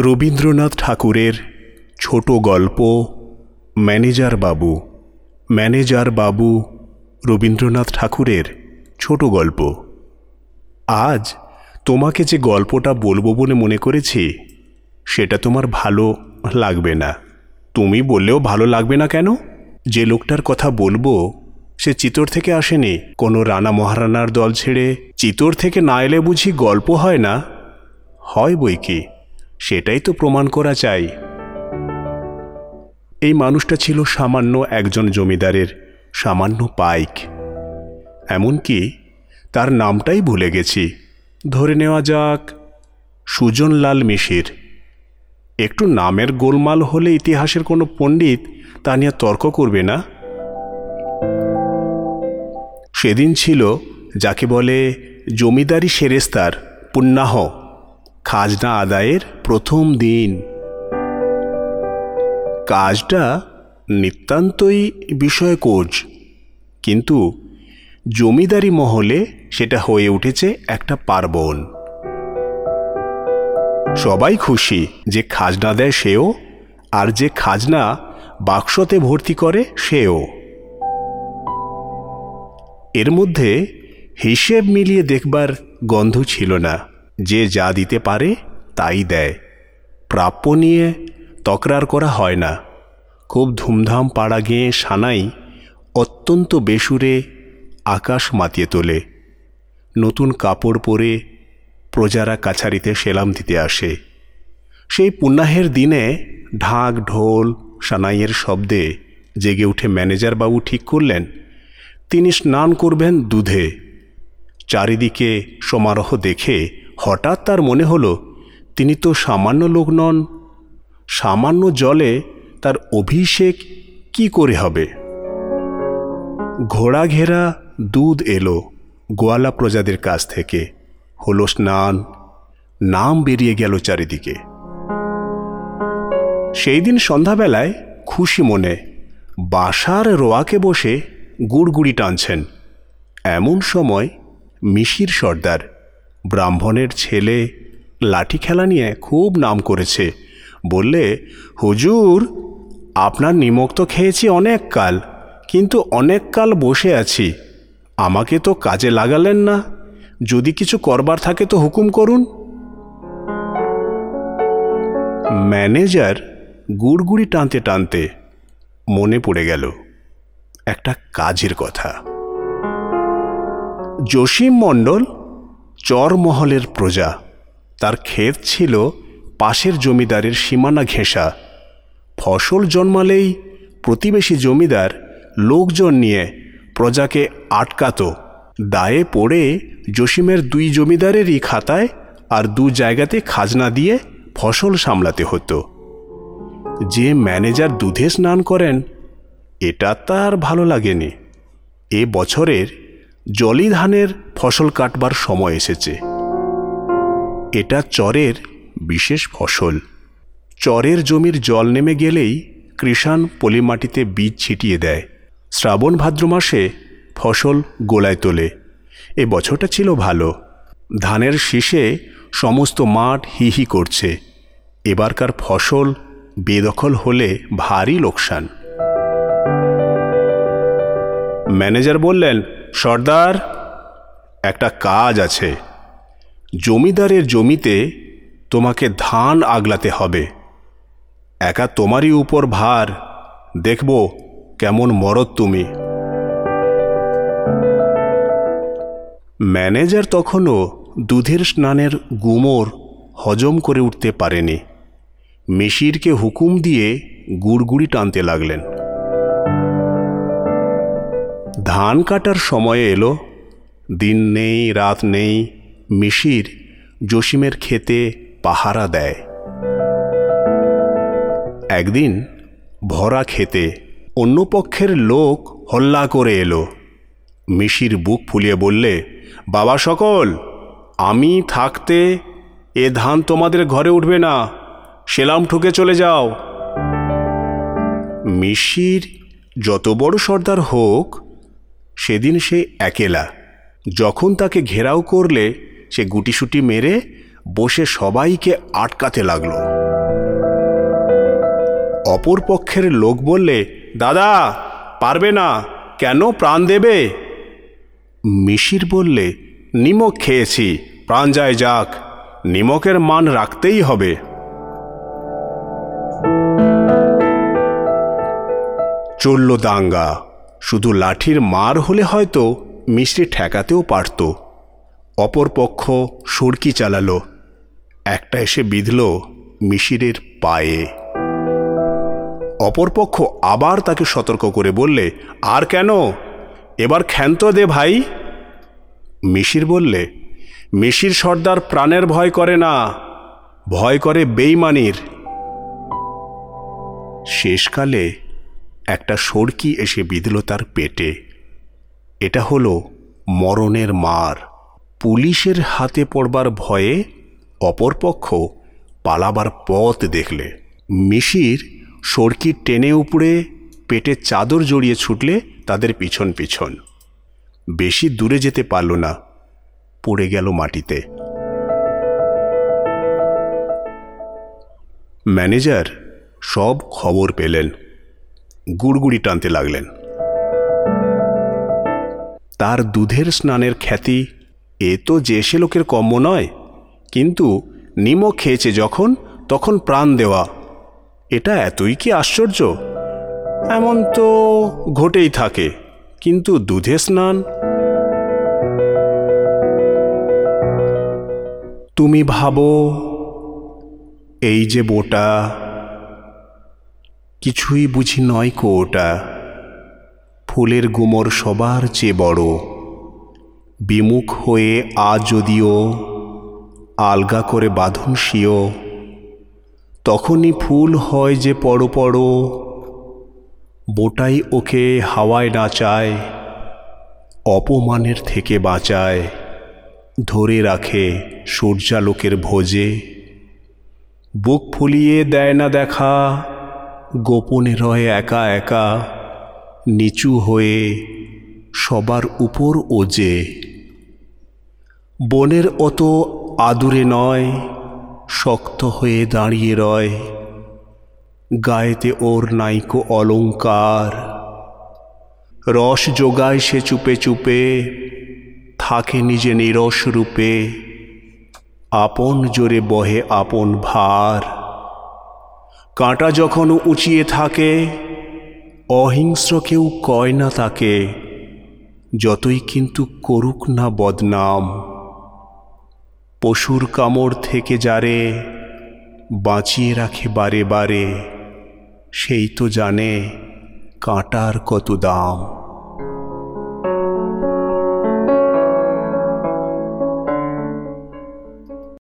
রবীন্দ্রনাথ ঠাকুরের ছোট গল্প, ম্যানেজার বাবু ম্যানেজার বাবু রবীন্দ্রনাথ ঠাকুরের ছোট গল্প। আজ তোমাকে যে গল্পটা বলব বলে মনে করেছি, সেটা তোমার ভালো লাগবে না। তুমি বললেও ভালো লাগবে না কেন? যে লোকটার কথা বলব, সে চিতর থেকে আসেনি। কোনো রানা মহারানার দল ছেড়ে চিতর থেকে না এলে বুঝি গল্প হয় না? হয় বই কি? সেটাই তো প্রমাণ করা চাই। এই মানুষটা ছিল সামান্য একজন জমিদারের সামান্য পাইক। এমনকি তার নামটাই ভুলে গেছি। ধরে নেওয়া যাক, সুজনলাল মিশির। একটু নামের গোলমাল হলে ইতিহাসের কোনো পণ্ডিত তা নিয়ে তর্ক করবে না? সেদিন ছিল, যাকে বলে জমিদারি সেরেস্তার, পুণ্যাহ। খাজনা আদায়ের প্রথম দিন। কাজটা নিতান্তই বিষয়কোজ, কিন্তু জমিদারি মহলে সেটা হয়ে উঠেছে একটা পার্বণ। সবাই খুশি যে খাজনা দেয় সেও, আর যে খাজনা বাক্সতে ভর্তি করে সেও। এর মধ্যে হিসেব মিলিয়ে দেখবার গন্ধ ছিল না। যে যা দিতে পারে, তাই দেয়। প্রাপ্য নিয়ে তকরার করা হয় না। খুব ধুমধাম পাড়া গেয়ে সানাই অত্যন্ত বেসুরে আকাশ মাতিয়ে তোলে। নতুন কাপড় পরে প্রজারা কাছারিতে সেলাম দিতে আসে। সেই পুণ্যাহের দিনে ঢাক, ঢোল, সানাইয়ের শব্দে জেগে উঠে ম্যানেজার বাবু ঠিক করলেন, তিনি স্নান করবেন দুধে। চারিদিকে সমারোহ দেখে হঠাৎ তার মনে হলো, তিনি তো সামান্য লোক নন। সামান্য জলে তার অভিষেক কি করে হবে? ঘোড়া ঘেরা দুধ এলো গোয়ালা প্রজাদের কাছ থেকে। হলো স্নান। নাম বেরিয়ে গেল চারিদিকে। সেই দিন সন্ধ্যাবেলায় খুশি মনে বাসার রোয়াকে বসে গুড়গুড়ি টানছেন। এমন সময় মিশির সর্দার ব্রাহ্মণের ছেলে লাঠি খেলা নিয়ে খুব নাম করেছে। বললে, হুজুর, আপনার নিমক্ত খেয়েছি অনেক কাল, কিন্তু অনেক কাল বসে আছি। আমাকে তো কাজে লাগালেন না। যদি কিছু করবার থাকে তো হুকুম করুন। ম্যানেজার গুড়গুড়ি টানতে টানতে মনে পড়ে গেল একটা কাজের কথা। জসিম মণ্ডল চরমহলের প্রজা। তার ক্ষেত ছিল পাশের জমিদারের সীমানা ঘেঁষা। ফসল জন্মালেই প্রতিবেশী জমিদার লোকজন নিয়ে প্রজাকে আটকাতো। দায়ে পড়ে জসিমের দুই জমিদারেরই খাতায় আর দু জায়গাতে খাজনা দিয়ে ফসল সামলাতে হতো। যে ম্যানেজার দুধে স্নান করেন, এটা তার ভালো লাগেনি। এ বছরের জলি ধানের ফসল কাটবার সময় এসেছে। এটা চরের বিশেষ ফসল। চরের জমির জল নেমে গেলেই কৃষাণ পলিমাটিতে বীজ ছিটিয়ে দেয়। শ্রাবণ ভাদ্র মাসে ফসল গোলায় তোলে। এ বছরটা ছিল ভালো। ধানের শীষে সমস্ত মাঠ হি হি করছে। এবারকার ফসল বেদখল হলে ভারী লোকসান। ম্যানেজার বললেন সর্দার, একটা কাজ আছে। জমিদারের জমিতে তোমাকে ধান আগলাতে হবে। একা তোমারই উপর ভার। দেখব কেমন মরদ তুমি। ম্যানেজার তখনও দুধের স্নানের গুমর হজম করে উঠতে পারেনি। মিশিরকে হুকুম দিয়ে গুড়গুড়ি টানতে লাগলেন। ধান কাটার সময় এলো। দিন নেই, রাত নেই, মিশির জসিমের খেতে পাহারা দেয়। একদিন ভরা খেতে অন্য পক্ষের লোক হল্লা করে এলো। মিশির বুক ফুলিয়ে বললে, বাবা সকল, আমি থাকতে এ ধান তোমাদের ঘরে উঠবে না, সেলাম ঠুকে চলে যাও। মিশির যত বড় সর্দার হোক সেদিন সে একেলা। যখন তাকে ঘেরাও করলে, সে গুটিসুটি মেরে বসে সবাইকে আটকাতে লাগল। অপর পক্ষের লোক বললে, দাদা, পারবে না, কেন প্রাণ দেবে? মিশির বললে, নিমক খেয়েছি, প্রাণ যায় যাক, নিমকের মান রাখতেই হবে। চলল দাঙ্গা। শুধু লাঠির মার হলে হয়তো মিষ্টি ঠেকাতেও পারত। অপর পক্ষ চালালো। একটা এসে বিঁধল মিশিরের পায়ে। অপরপক্ষ আবার তাকে সতর্ক করে বললে, আর কেন? এবার ক্ষান্ত দে ভাই। মিশির বললে, মিশির সর্দার প্রাণের ভয় করে না। ভয় করে বেইমানির। শেষকালে একটা সড়কি এসে বিঁধল তার পেটে। এটা হলো মরণের মার। পুলিশের হাতে পড়বার ভয়ে অপরপক্ষ পালাবার পথ দেখলে। মিশির সড়কি টেনে উপড়ে পেটে চাদর জড়িয়ে ছুটলে তাদের পিছন পিছন। বেশি দূরে যেতে পারল না। পড়ে গেল মাটিতে। ম্যানেজার সব খবর পেলেন। গুড়গুড়ি টানতে লাগলেন। তার দুধের স্নানের খ্যাতি এ তো যে সে লোকের কম্য নয়, কিন্তু নিমক খেয়েছে যখন, তখন প্রাণ দেওয়া। এটা এতই কি আশ্চর্য? এমন তো ঘটেই থাকে, কিন্তু দুধে স্নান? তুমি ভাবো, এই যে বোটা কিছুই বুঝি নয় কো ওটা। ফুলের গুমর সবার চেয়ে বড়। বিমুখ হয়ে আজ যদিও, আলগা করে বাঁধন শিও। তখনই ফুল হয় যে পড় পড়ো, বোটাই ওকে হাওয়ায় নাচায় অপমানের থেকে বাঁচায়, ধরে রাখে সূর্যালোকের ভোজে। বুক ফুলিয়ে দেয় না দেখা গোপনে রয় একা একা, নিচু হয়ে সবার উপর ওজে। বনের অত আদুরে নয়, শক্ত হয়ে দাঁড়িয়ে রয়। গায়েতে ওর নাইকো অলঙ্কার রস যোগায় সে চুপে চুপে, থাকে নিজে নিরস রূপে। আপন জোরে বহে আপন ভার। কাঁটা যখন উঁচিয়ে থাকে, অহিংস্র কেউ কয় না তাকে, যতই কিন্তু করুক না বদনাম। পশুর কামড় থেকে যারে, বাঁচিয়ে রাখে বারে বারে, সেই তো জানে কাঁটার কত দাম।